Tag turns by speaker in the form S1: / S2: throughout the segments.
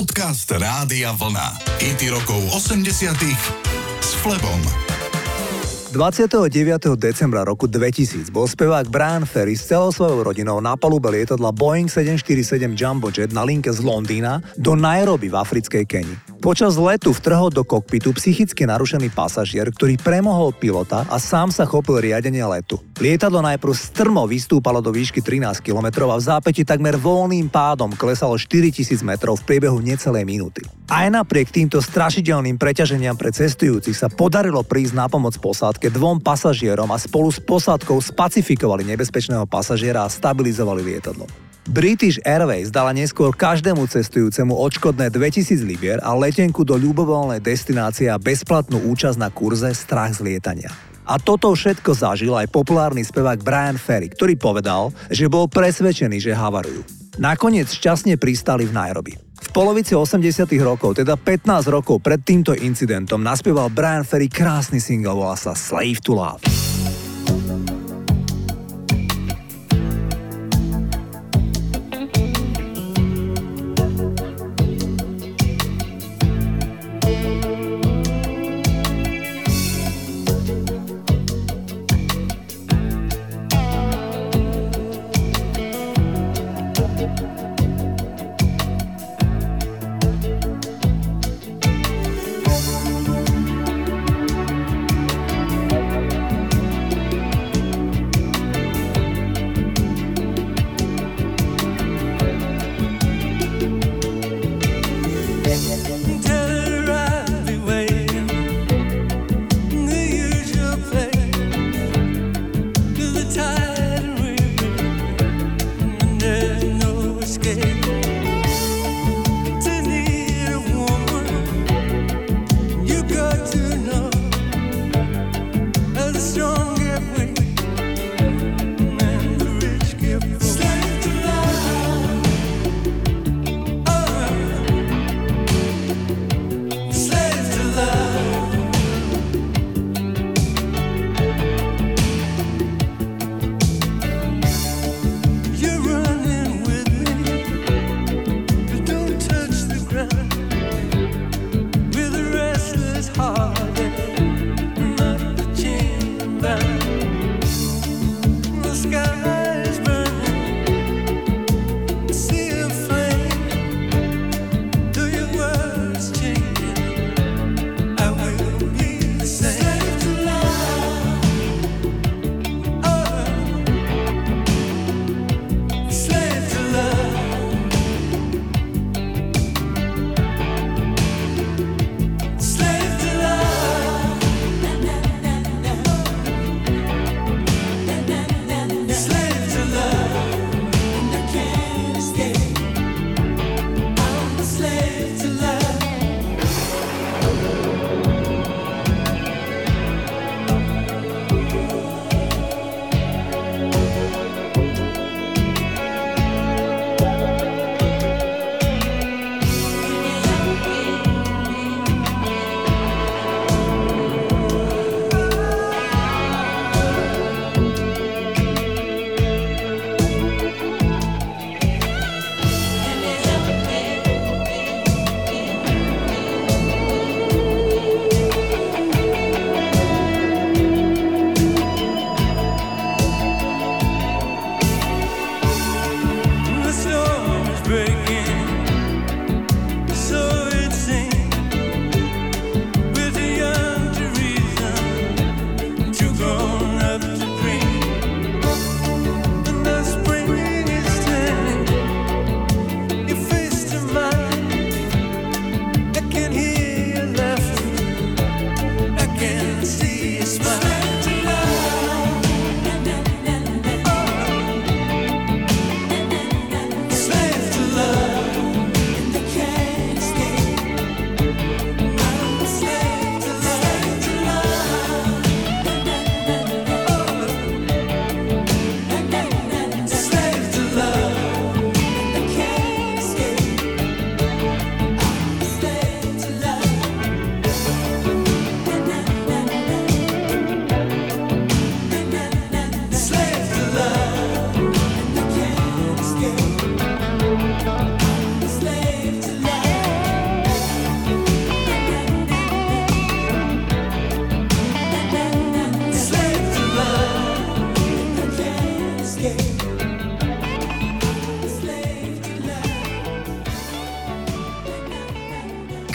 S1: Podcast Rádia Vlna. IT rokov 80 s Flebom.
S2: 29. decembra roku 2000 bol spevák Brian Ferry s celou svojou rodinou na palube lietadla Boeing 747 Jumbo Jet na linke z Londýna do Nairobi v africkej Keni. Počas letu vtrhol do kokpitu psychicky narušený pasažier, ktorý premohol pilota a sám sa chopil riadenia letu. Lietadlo najprv strmo vystúpalo do výšky 13 km a v zápäti takmer voľným pádom klesalo 4000 metrov v priebehu necelej minúty. Aj napriek týmto strašidelným preťaženiam pre cestujúcich sa podarilo prísť na pomoc posádke dvom pasažierom a spolu s posádkou spacifikovali nebezpečného pasažiera a stabilizovali lietadlo. British Airways dala neskôr každému cestujúcemu odškodné 2000 libier a letenku do ľubovoľnej destinácie a bezplatnú účasť na kurze Strach z lietania. A toto všetko zažil aj populárny spevák Brian Ferry, ktorý povedal, že bol presvedčený, že havarujú. Nakoniec šťastne pristali v Nairobi. V polovici 80 rokov, teda 15 rokov pred týmto incidentom, naspieval Brian Ferry krásny single, volá sa Slave to Love.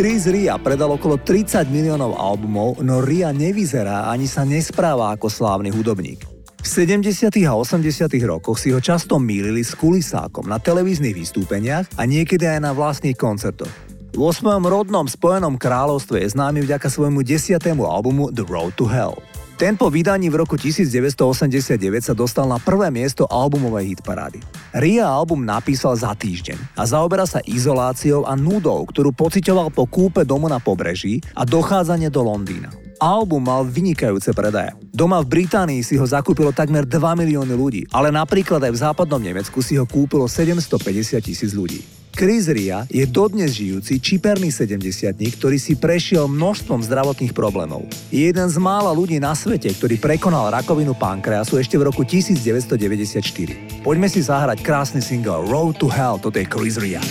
S2: Chris Ria predal okolo 30 miliónov albumov, no Ria nevyzerá ani sa nespráva ako slávny hudobník. V 70. a 80. rokoch si ho často mýlili s kulisákom na televíznych vystúpeniach a niekedy aj na vlastných koncertoch. Vo svojom rodnom Spojenom kráľovstve je známy vďaka svojmu desiatému albumu The Road to Hell. Ten po vydaní v roku 1989 sa dostal na prvé miesto albumovej hitparády. Ria album napísal za týždeň a zaoberá sa izoláciou a nudou, ktorú pocitoval po kúpe domu na pobreží a dochádzanie do Londýna. Album mal vynikajúce predaje. Doma v Británii si ho zakúpilo takmer 2 milióny ľudí, ale napríklad aj v západnom Nemecku si ho kúpilo 750 tisíc ľudí. Chris Ria je dodnes žijúci čiperný 70 ktorý si prešiel množstvom zdravotných problémov. Je jeden z mála ľudí na svete, ktorý prekonal rakovinu pankreasu ešte v roku 1994. Poďme si zahrať krásny single Road to Hell, toto je Chris Ria.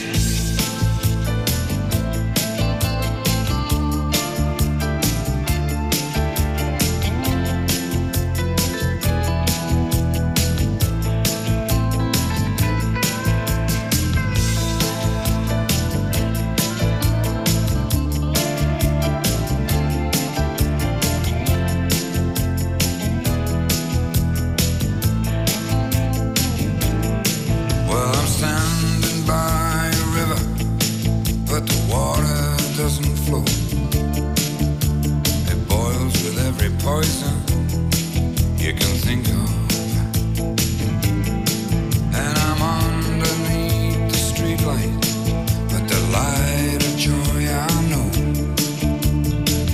S3: but the water doesn't flow. It boils with every poison you can think of. And I'm underneath the streetlight, but the light of joy I know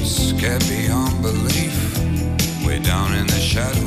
S3: is scared beyond belief, way down in the shadows.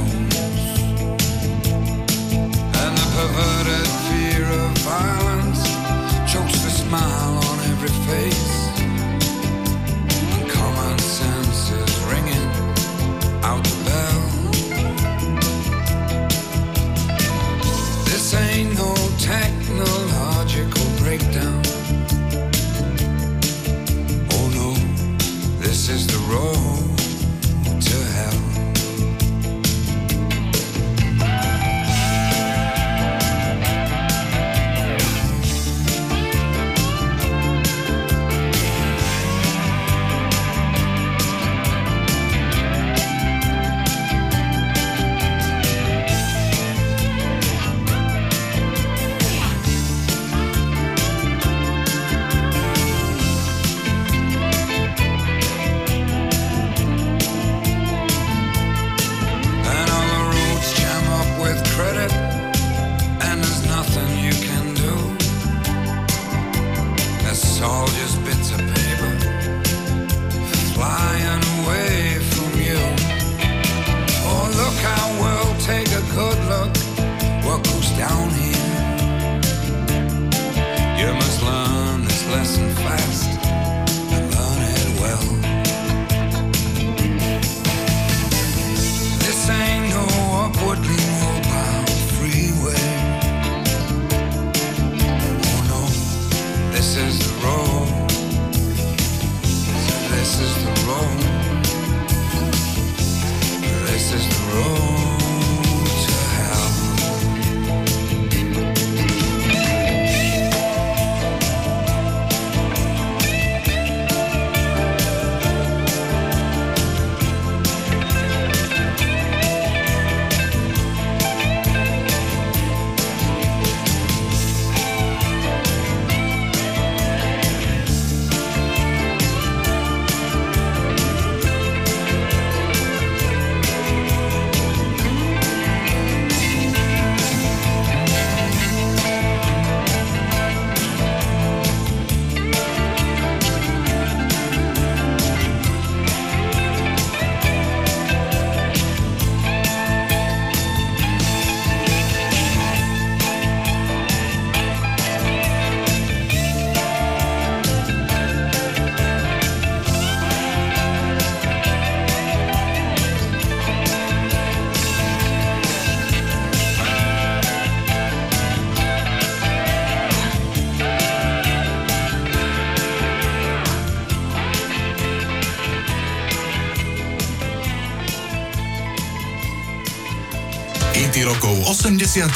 S1: Rokov 80.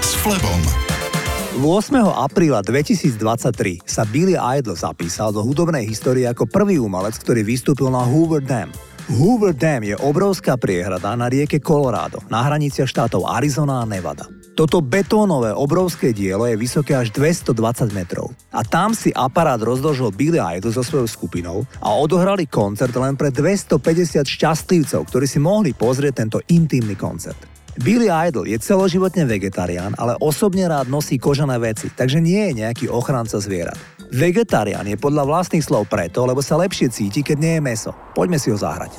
S1: s Flebom.
S2: 8. apríla 2023 sa Billy Idol zapísal do hudobnej histórie ako prvý umelec, ktorý vystúpil na Hoover Dam. Hoover Dam je obrovská priehrada na rieke Colorado, na hraniciach štátov Arizona a Nevada. Toto betónové obrovské dielo je vysoké až 220 metrov. A tam si aparát rozložil Billy Idol so svojou skupinou a odohrali koncert len pre 250 šťastlivcov, ktorí si mohli pozrieť tento intimný koncert. Billy Idol je celoživotne vegetarián, ale osobne rád nosí kožené veci, takže nie je nejaký ochranca zvierat. Vegetarián je podľa vlastných slov preto, lebo sa lepšie cíti, keď nie je meso. Poďme si ho zahrať.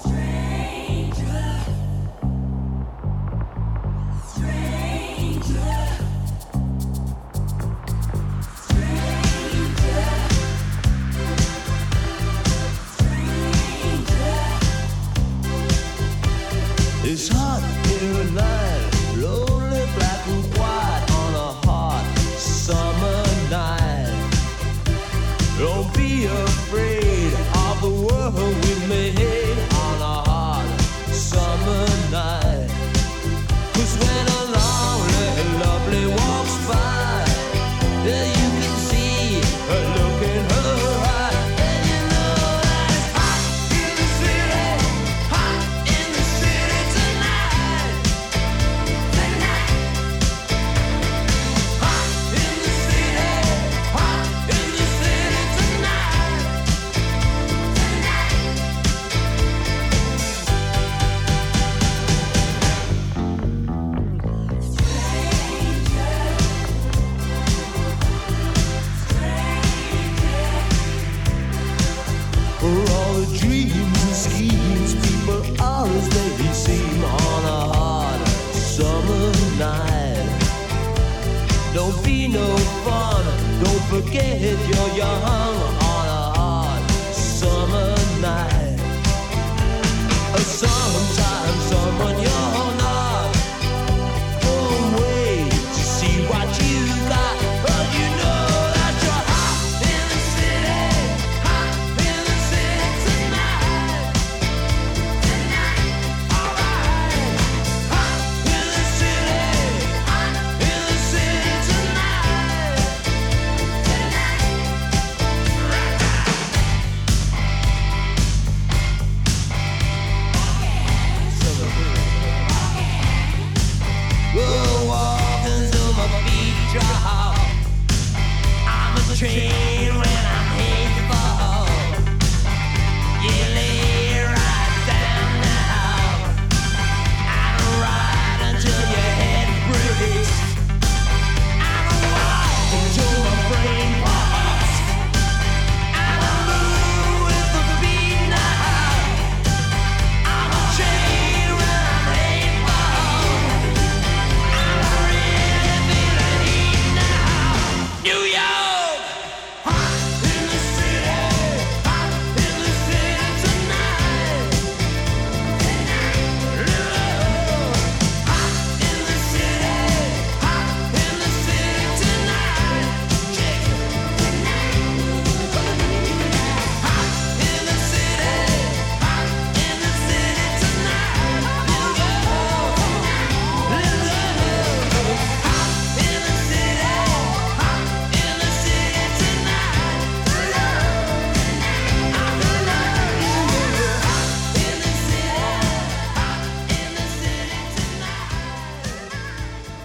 S4: Don't be afraid of the world. king.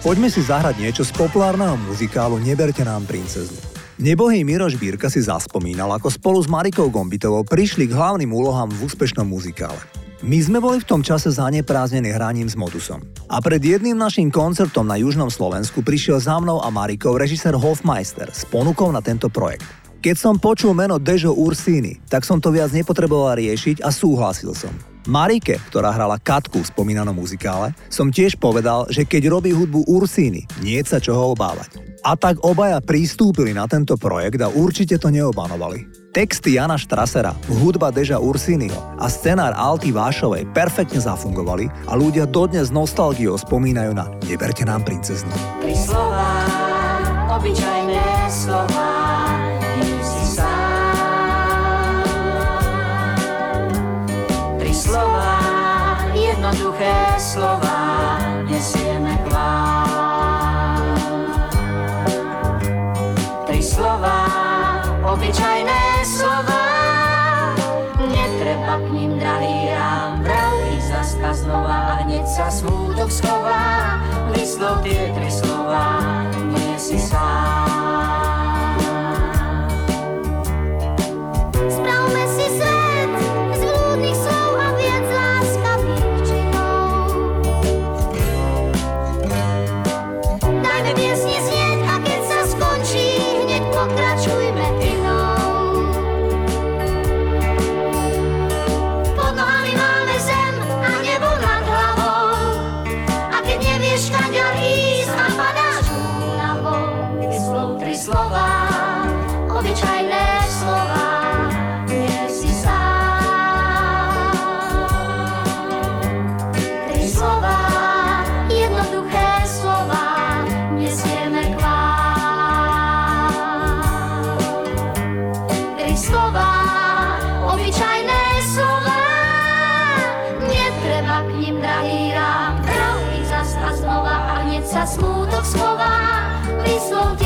S2: Poďme si zahrať niečo z populárneho muzikálu Neberte nám princeznu. Nebohý Miroš Bírka si zaspomínal, ako spolu s Marikou Gombitovou prišli k hlavným úlohám v úspešnom muzikále. My sme boli v tom čase zanepráznení hraním s Modusom. A pred jedným našim koncertom na Južnom Slovensku prišiel za mnou a Marikou režisér Hofmeister s ponukou na tento projekt. Keď som počul meno Dežo Ursini, tak som to viac nepotreboval riešiť a súhlasil som. Marike, ktorá hrala Katku v spomínanom muzikále, som tiež povedal, že keď robí hudbu Ursíny, nie sa čoho obávať. A tak obaja pristúpili na tento projekt a určite to neobanovali. Texty Jana Štrasera, hudba Deža Ursínyho a scenár Alty Vášovej perfektne zafungovali a ľudia dodnes nostalgiou spomínajú na Neberte nám princeznu.
S4: Pri slova, obyčajné slova, слова. sa smútok schová, príslov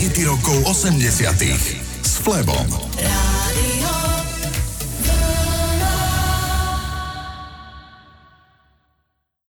S1: hity rokov 80 s Flebom.